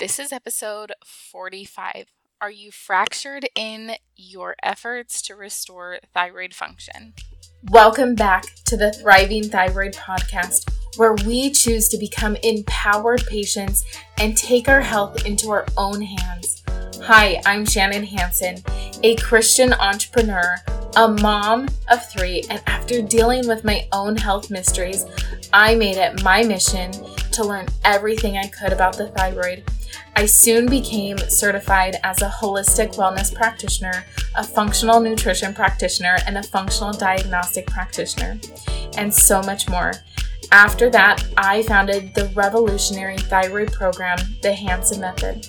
This is episode 45. Are you fractured in your efforts to restore thyroid function? Welcome back to the Thriving Thyroid Podcast, where we choose to become empowered patients and take our health into our own hands. Hi, I'm Shannon Hanson, a Christian entrepreneur, a mom of three, and after dealing with my own health mysteries, I made it my mission to learn everything I could about the thyroid. I soon became certified as a holistic wellness practitioner, a functional nutrition practitioner, and a functional diagnostic practitioner, and so much more. After that, I founded the revolutionary thyroid program, the Hanson Method.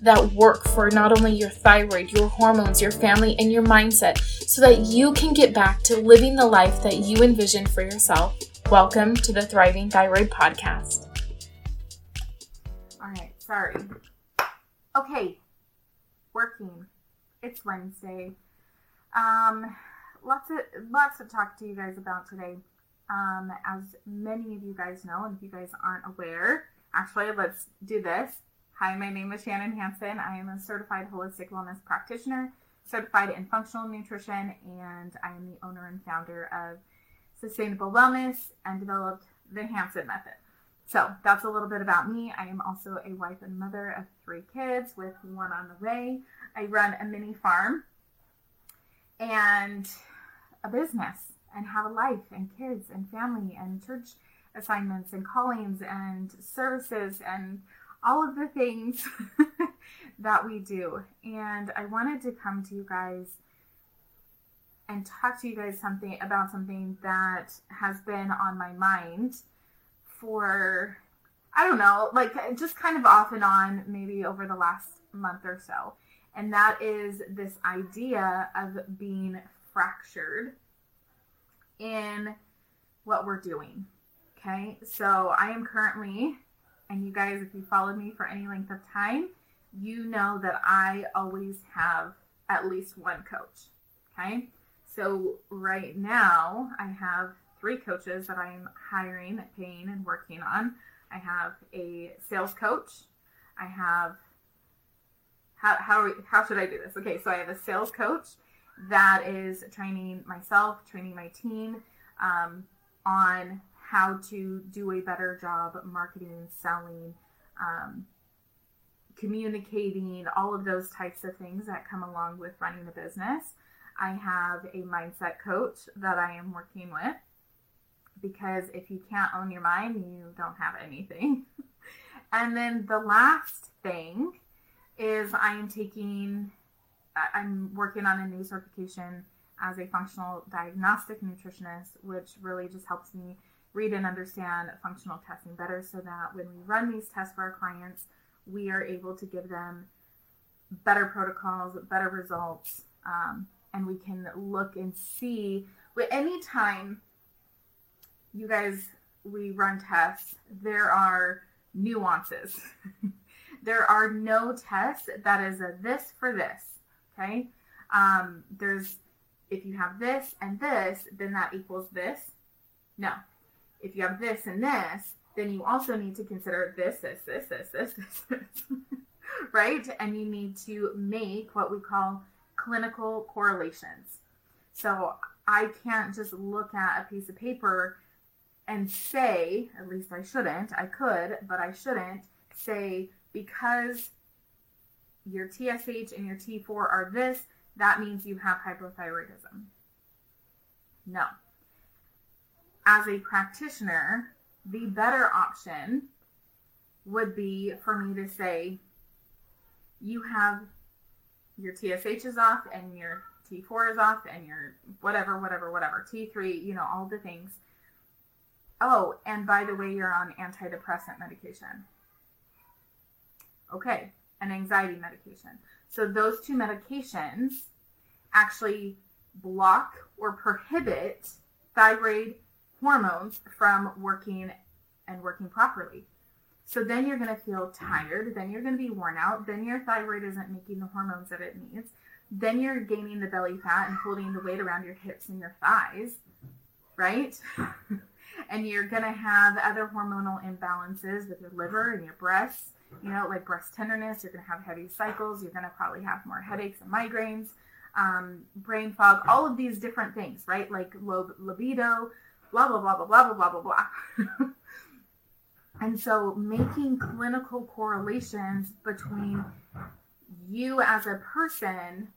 that work for not only your thyroid, your hormones, your family, and your mindset so that you can get back to living the life that you envisioned for yourself. Welcome to the Thriving Thyroid Podcast. All right, sorry. Okay, working. It's Wednesday. Um, lots of lots to talk to you guys about today. Um, as many of you guys know, and if you guys aren't aware, Actually, let's do this. Hi, my name is Shannon Hanson. I am a certified holistic wellness practitioner, certified in functional nutrition, and I am the owner and founder of Sustainable Wellness and developed the Hanson Method. So that's a little bit about me. I am also a wife and mother of three kids with one on the way. I run a mini farm and a business and have a life and kids and family and church assignments and callings and services and all of the things that we do. And I wanted to come to you guys and talk to you guys something about something that has been on my mind for I don't know, like just kind of off and on maybe over the last month or so. And that is this idea of being fractured in what we're doing. Okay, so I am currently, and you guys, if you followed me for any length of time, you know that I always have at least one coach. Okay, so right now I have three coaches that I am hiring, paying, and working on. I have a sales coach. I have how how how should I do this? Okay, so I have a sales coach that is training myself, training my team um, on how to do a better job marketing, selling, um, communicating, all of those types of things that come along with running a business. I have a mindset coach that I am working with because if you can't own your mind, you don't have anything. and then the last thing is I am taking, I'm working on a new certification as a functional diagnostic nutritionist, which really just helps me read and understand functional testing better so that when we run these tests for our clients, we are able to give them better protocols, better results, um, and we can look and see. But anytime you guys we run tests, there are nuances. there are no tests that is a this for this. Okay, um, there's if you have this and this, then that equals this. No, if you have this and this, then you also need to consider this, this, this, this, this, this, this. right? And you need to make what we call clinical correlations. So I can't just look at a piece of paper and say, at least I shouldn't, I could, but I shouldn't say because your TSH and your T4 are this, that means you have hypothyroidism. No as a practitioner, the better option would be for me to say, you have your TSH is off and your T4 is off and your whatever, whatever, whatever, T3, you know, all the things. Oh, and by the way, you're on antidepressant medication. Okay, an anxiety medication. So those two medications actually block or prohibit thyroid hormones from working and working properly. So then you're going to feel tired, then you're going to be worn out, then your thyroid isn't making the hormones that it needs. Then you're gaining the belly fat and holding the weight around your hips and your thighs, right? and you're going to have other hormonal imbalances with your liver and your breasts, you know, like breast tenderness. You're going to have heavy cycles. You're going to probably have more headaches and migraines, um, brain fog, all of these different things, right? Like low libido, blah, blah, blah, blah, blah, blah, blah, blah, and so making clinical correlations between you as a person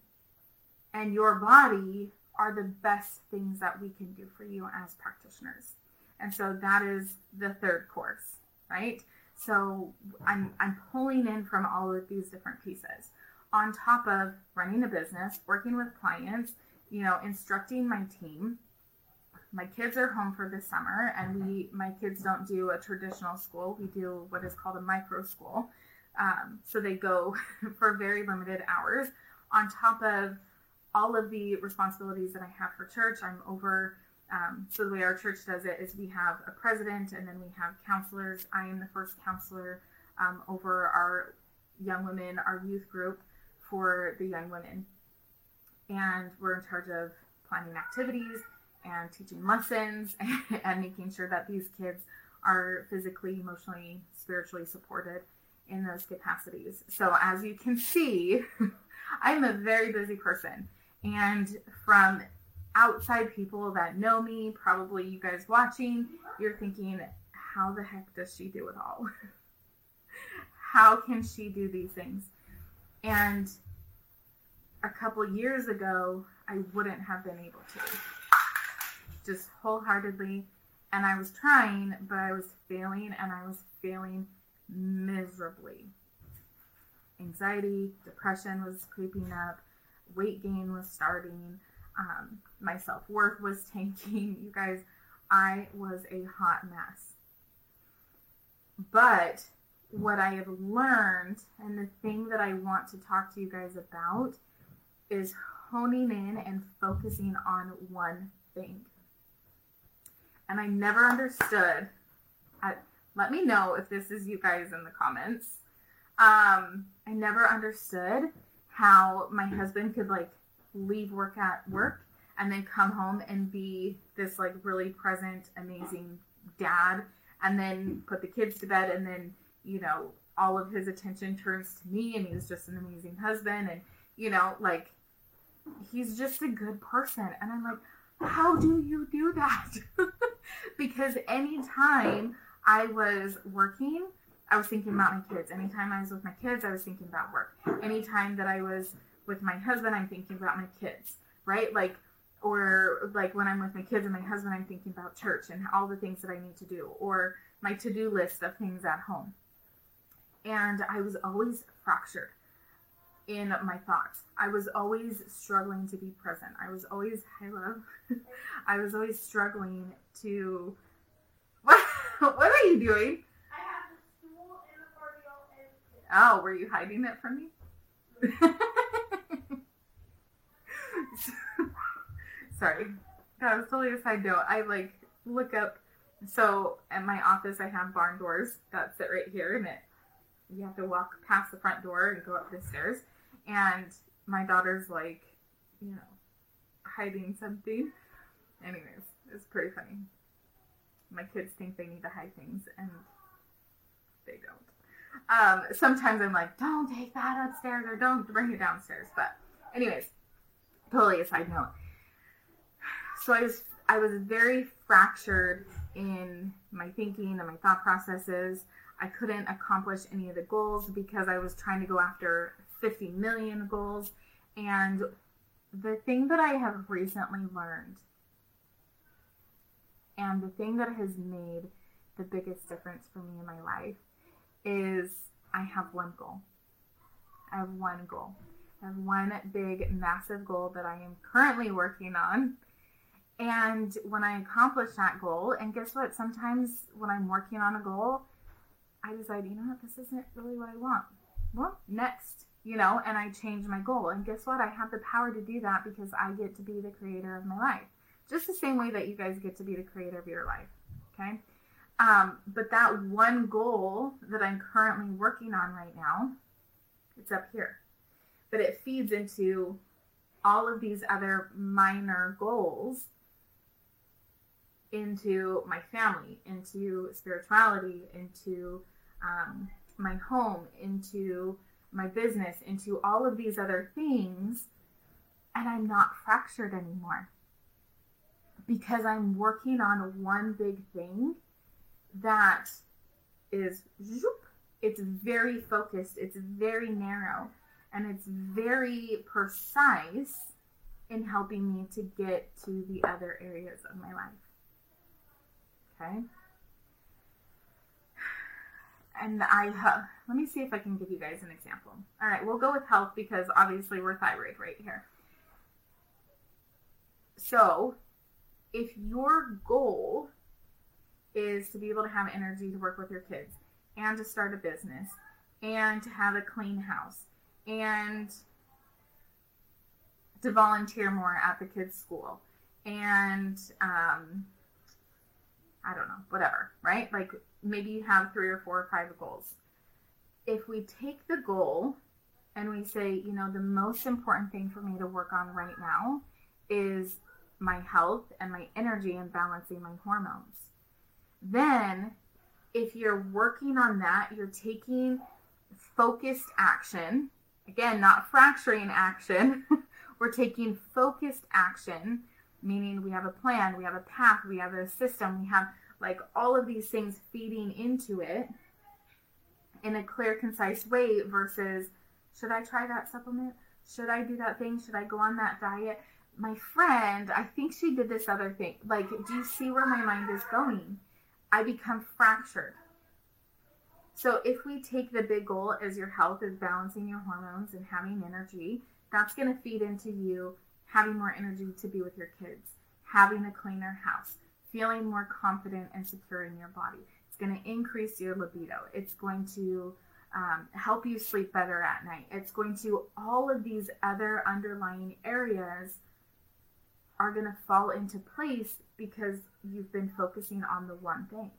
and your body are the best things that we can do for you as practitioners. And so that is the third course, right? So I'm, I'm pulling in from all of these different pieces on top of running a business, working with clients, you know, instructing my team. My kids are home for the summer and we, my kids don't do a traditional school. We do what is called a micro school. Um, so they go for very limited hours on top of all of the responsibilities that I have for church. I'm over um, so the way our church does it is we have a president and then we have counselors. I am the first counselor um, over our young women, our youth group for the young women. And we're in charge of planning activities and teaching lessons and, and making sure that these kids are physically, emotionally, spiritually supported in those capacities. So as you can see, I'm a very busy person. And from outside people that know me, probably you guys watching, you're thinking, how the heck does she do it all? how can she do these things? And a couple years ago, I wouldn't have been able to. Just wholeheartedly. And I was trying, but I was failing, and I was failing miserably. Anxiety, depression was creeping up, weight gain was starting um, my self worth was tanking. You guys, I was a hot mess. But what I have learned, and the thing that I want to talk to you guys about, is honing in and focusing on one thing. And I never understood. I, let me know if this is you guys in the comments. Um, I never understood how my husband could like leave work at work and then come home and be this like really present, amazing dad, and then put the kids to bed, and then you know all of his attention turns to me, and he's just an amazing husband, and you know like he's just a good person, and I'm like, how do you do that? because anytime I was working, I was thinking about my kids. Anytime I was with my kids, I was thinking about work. Anytime that I was with my husband, I'm thinking about my kids, right? Like, or like when I'm with my kids and my husband, I'm thinking about church and all the things that I need to do, or my to do list of things at home. And I was always fractured in my thoughts. I was always struggling to be present. I was always, hi love, I was always struggling to. What, what are you doing? I have a stool and a party Oh, were you hiding it from me? Sorry, that was totally a side note. I like look up. So at my office, I have barn doors that sit right here, and it you have to walk past the front door and go up the stairs. And my daughter's like, you know, hiding something. Anyways, it's pretty funny. My kids think they need to hide things, and they don't. Um, sometimes I'm like, don't take that upstairs or don't bring it downstairs. But, anyways, totally a side note. So I was I was very fractured in my thinking and my thought processes. I couldn't accomplish any of the goals because I was trying to go after 50 million goals. And the thing that I have recently learned, and the thing that has made the biggest difference for me in my life, is I have one goal. I have one goal. I have one big, massive goal that I am currently working on. And when I accomplish that goal, and guess what? Sometimes when I'm working on a goal, I decide, you know what, this isn't really what I want. well, next, you know, and I change my goal. And guess what? I have the power to do that because I get to be the creator of my life. Just the same way that you guys get to be the creator of your life. Okay. Um, but that one goal that I'm currently working on right now, it's up here. But it feeds into all of these other minor goals into my family, into spirituality, into um, my home, into my business, into all of these other things, and I'm not fractured anymore because I'm working on one big thing that is zoop, it's very focused, it's very narrow, and it's very precise in helping me to get to the other areas of my life. Okay? And I have, let me see if I can give you guys an example. All right, we'll go with health because obviously we're thyroid right here. So, if your goal is to be able to have energy to work with your kids and to start a business and to have a clean house and to volunteer more at the kids' school and um, I don't know, whatever, right? Like maybe you have three or four or five goals. If we take the goal and we say, you know, the most important thing for me to work on right now is my health and my energy and balancing my hormones. Then, if you're working on that, you're taking focused action. Again, not fracturing action. We're taking focused action meaning we have a plan, we have a path, we have a system, we have like all of these things feeding into it in a clear, concise way versus should I try that supplement? Should I do that thing? Should I go on that diet? My friend, I think she did this other thing. Like, do you see where my mind is going? I become fractured. So, if we take the big goal as your health is balancing your hormones and having energy, that's going to feed into you having more energy to be with your kids, having a cleaner house, feeling more confident and secure in your body. It's going to increase your libido. It's going to um, help you sleep better at night. It's going to, all of these other underlying areas are going to fall into place because you've been focusing on the one thing.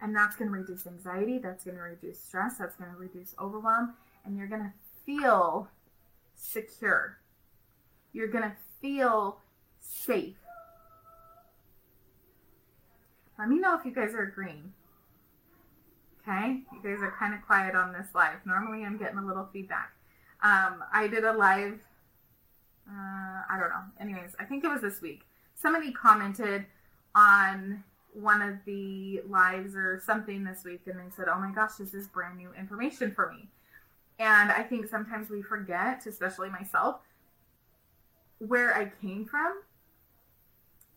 And that's going to reduce anxiety, that's going to reduce stress, that's going to reduce overwhelm, and you're going to feel secure you're going to feel safe. Let me know if you guys are agreeing. Okay? You guys are kind of quiet on this live. Normally I'm getting a little feedback. Um, I did a live, uh, I don't know. Anyways, I think it was this week. Somebody commented on one of the lives or something this week and they said, oh my gosh, this is brand new information for me. And I think sometimes we forget, especially myself, where I came from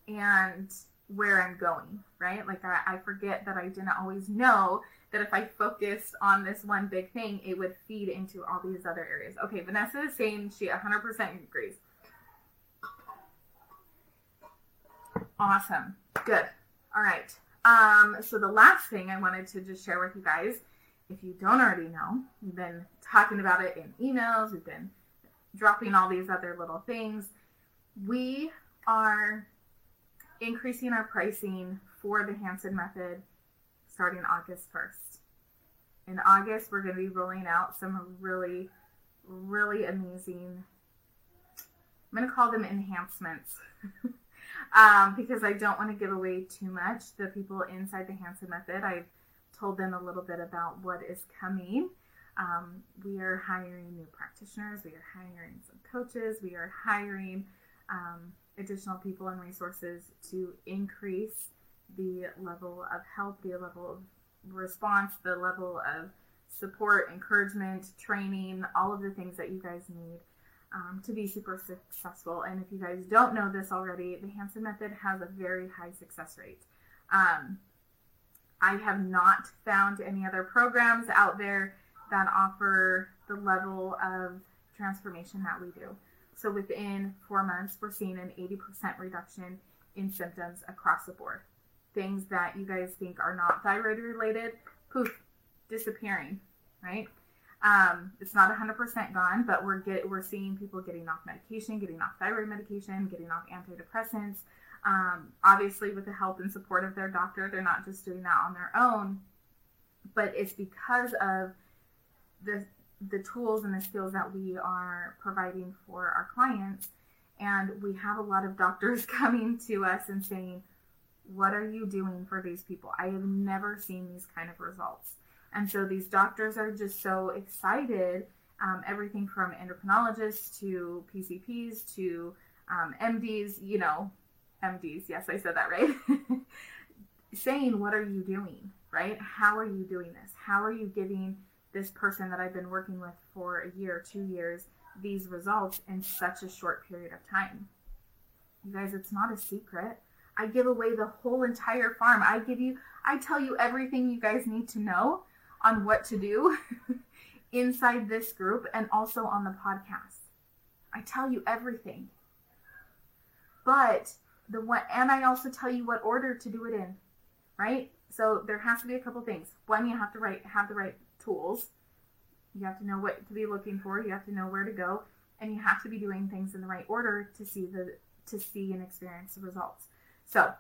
and where I'm going, right? Like I, I, forget that I didn't always know that if I focused on this one big thing, it would feed into all these other areas. Okay, Vanessa is saying she 100% agrees. Awesome. Good. All right. Um, so the last thing I wanted to just share with you guys, if you don't already know, we've been talking about it in emails, we've been dropping all these other little things. We are increasing our pricing for the Hanson method starting August 1st. In August, we're going to be rolling out some really, really amazing, I'm going to call them enhancements. um, because I don't want to give away too much. The people inside the Hanson method, I've told them a little bit about what is coming. Um, we are hiring new practitioners, we are hiring some coaches, we are hiring um, additional people and resources to increase the level of help, the level of response, the level of support, encouragement, training, all of the things that you guys need um, to be super successful. And if you guys don't know this already, the Hanson Method has a very high success rate. Um, I have not found any other programs out there that offer the level of transformation that we do. So within four months, we're seeing an 80% reduction in symptoms across the board. Things that you guys think are not thyroid related, poof, disappearing, right? Um, it's not 100% gone, but we're get we're seeing people getting off medication, getting off thyroid medication, getting off antidepressants. Um, obviously, with the help and support of their doctor, they're not just doing that on their own, but it's because of the the tools and the skills that we are providing for our clients. And we have a lot of doctors coming to us and saying, What are you doing for these people? I have never seen these kind of results. And so these doctors are just so excited. Um, everything from endocrinologists to PCPs to um, MDs, you know, MDs, yes, I said that right. saying, What are you doing? Right? How are you doing this? How are you giving this person that I've been working with for a year, two years, these results in such a short period of time? You guys, it's not a secret. I give away the whole entire farm. I give you, I tell you everything you guys need to know on what to do inside this group and also on the podcast. I tell you everything. But the one, and I also tell you what order to do it in, right? So there has to be a couple things. One, you have to write, have the right tools. You have to know what to be looking for. You have to know where to go, and you have to be doing things in the right order to see the to see and experience the results. So,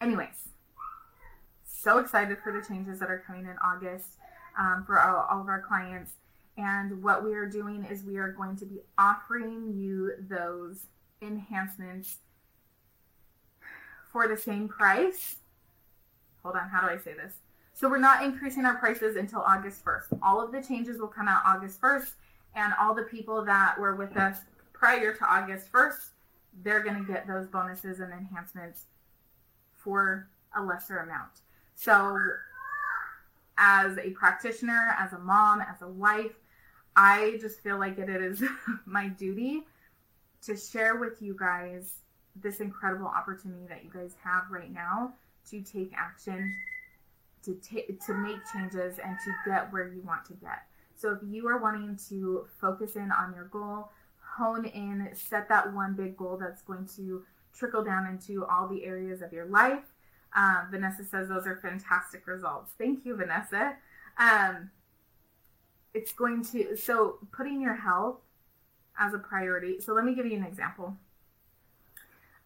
anyways, so excited for the changes that are coming in August um, for all, all of our clients. And what we are doing is we are going to be offering you those enhancements for the same price. Hold on, how do I say this? So we're not increasing our prices until August 1st. All of the changes will come out August 1st, and all the people that were with us prior to August 1st, they're going to get those bonuses and enhancements for a lesser amount. So, as a practitioner, as a mom, as a wife, I just feel like it is my duty to share with you guys this incredible opportunity that you guys have right now to take action, to to make changes, and to get where you want to get. So if you are wanting to focus in on your goal, hone in, set that one big goal that's going to trickle down into all the areas of your life. Um, Vanessa says those are fantastic results. Thank you, Vanessa. Um, it's going to so putting your health as a priority. So let me give you an example.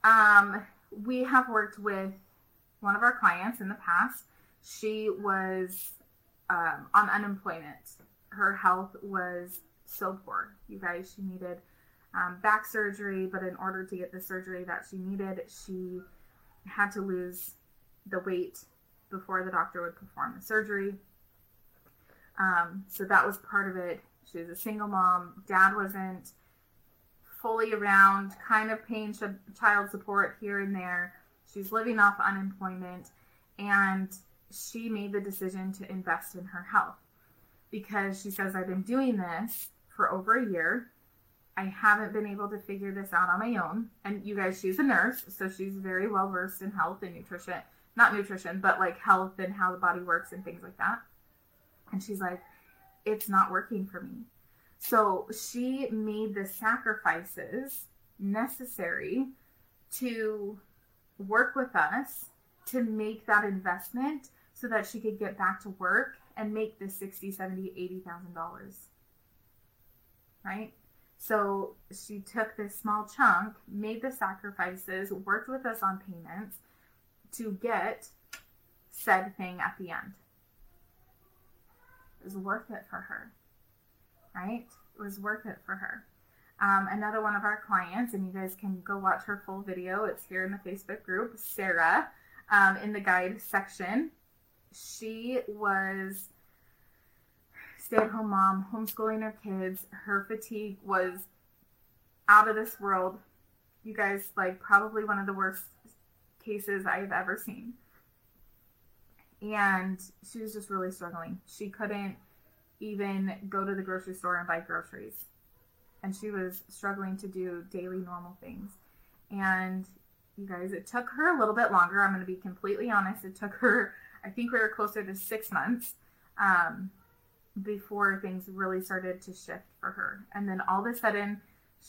Um, we have worked with one of our clients in the past. She was um, on unemployment. Her health was so poor. You guys, she needed um, back surgery, but in order to get the surgery that she needed, she had to lose the weight before the doctor would perform the surgery. Um, so that was part of it. She was a single mom. Dad wasn't fully around, kind of paying child support here and there. She's living off unemployment, and she made the decision to invest in her health because she says, I've been doing this for over a year. I haven't been able to figure this out on my own. And you guys, she's a nurse, so she's very well versed in health and nutrition. Not nutrition, but like health and how the body works and things like that. And she's like, it's not working for me. So she made the sacrifices necessary to work with us to make that investment so that she could get back to work and make the 60 70 80 thousand dollars. Right? So she took this small chunk made the sacrifices worked with us on payments to get said thing at the end. It was worth it for her. Right? It was worth it for her. Um, another one of our clients, and you guys can go watch her full video. It's here in the Facebook group. Sarah, um, in the guide section, she was stay-at-home mom, homeschooling her kids. Her fatigue was out of this world. You guys, like probably one of the worst cases I've ever seen. And she was just really struggling. She couldn't even go to the grocery store and buy groceries and she was struggling to do daily normal things. And you guys, it took her a little bit longer. I'm going to be completely honest. It took her, I think we were closer to six months um, before things really started to shift for her. And then all of a sudden,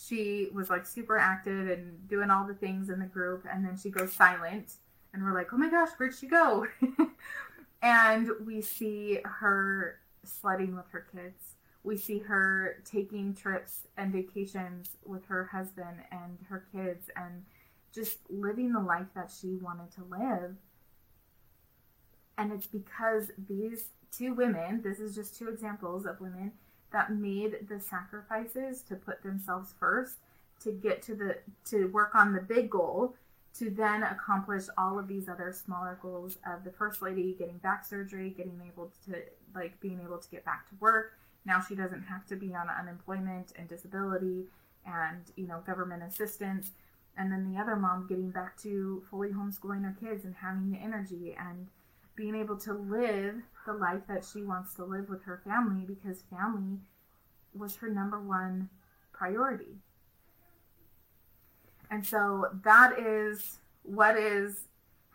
she was like super active and doing all the things in the group. And then she goes silent. And we're like, oh my gosh, where'd she go? and we see her sledding with her kids. We see her taking trips and vacations with her husband and her kids and just living the life that she wanted to live. And it's because these two women, this is just two examples of women that made the sacrifices to put themselves first to get to the to work on the big goal to then accomplish all of these other smaller goals of the first lady getting back surgery getting able to like being able to get back to work. Now she doesn't have to be on unemployment and disability and you know government assistance. And then the other mom getting back to fully homeschooling her kids and having the energy and being able to live the life that she wants to live with her family because family was her number one priority. And so that is what is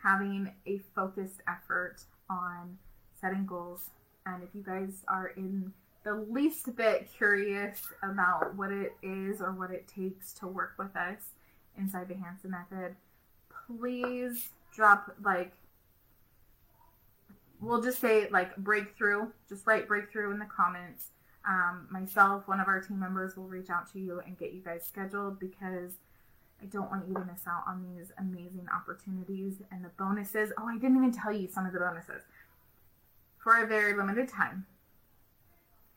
having a focused effort on setting goals. And if you guys are in the least bit curious about what it is or what it takes to work with us inside the Hanson method, please drop like we'll just say like breakthrough. Just write breakthrough in the comments. Um, myself, one of our team members will reach out to you and get you guys scheduled because I don't want you to miss out on these amazing opportunities and the bonuses. Oh, I didn't even tell you some of the bonuses. For a very limited time,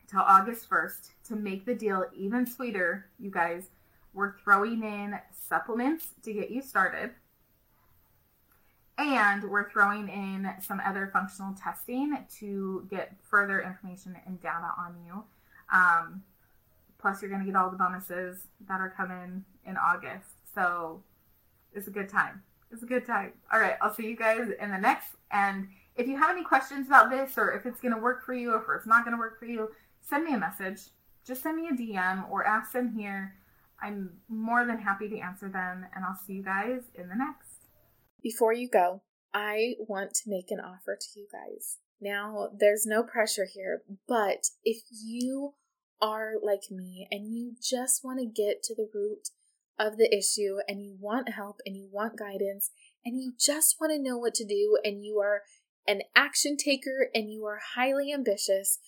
till August 1st, to make the deal even sweeter, you guys, we're throwing in supplements to get you started and we're throwing in some other functional testing to get further information and data on you. Um, plus, you're going to get all the bonuses that are coming in August. So it's a good time. It's a good time. All right, I'll see you guys in the next. And if you have any questions about this or if it's going to work for you or if it's not going to work for you, send me a message. Just send me a DM or ask them here. I'm more than happy to answer them, and I'll see you guys in the next. Before you go, I want to make an offer to you guys. Now, there's no pressure here, but if you are like me and you just want to get to the root of the issue and you want help and you want guidance and you just want to know what to do and you are an action taker and you are highly ambitious,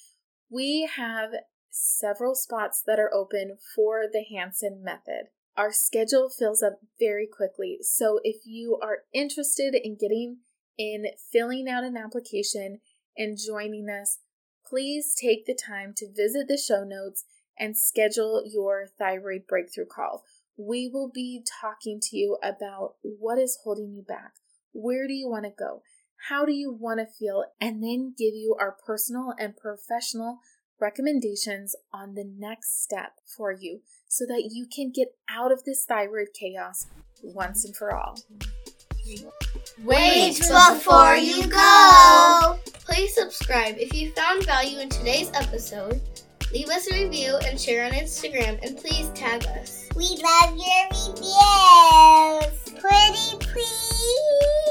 we have several spots that are open for the Hanson method. Our schedule fills up very quickly. So if you are interested in getting in filling out an application and joining us, please take the time to visit the show notes and schedule your thyroid breakthrough call. We will be talking to you about what is holding you back. Where do you want to go? How do you want to feel? And then give you our personal and professional recommendations on the next step for you so that you can get out of this thyroid chaos once and for all. Wait before you go! Please subscribe if you found value in today's episode. Leave us a review and share on Instagram, and please tag us. We love your reviews. Pretty please.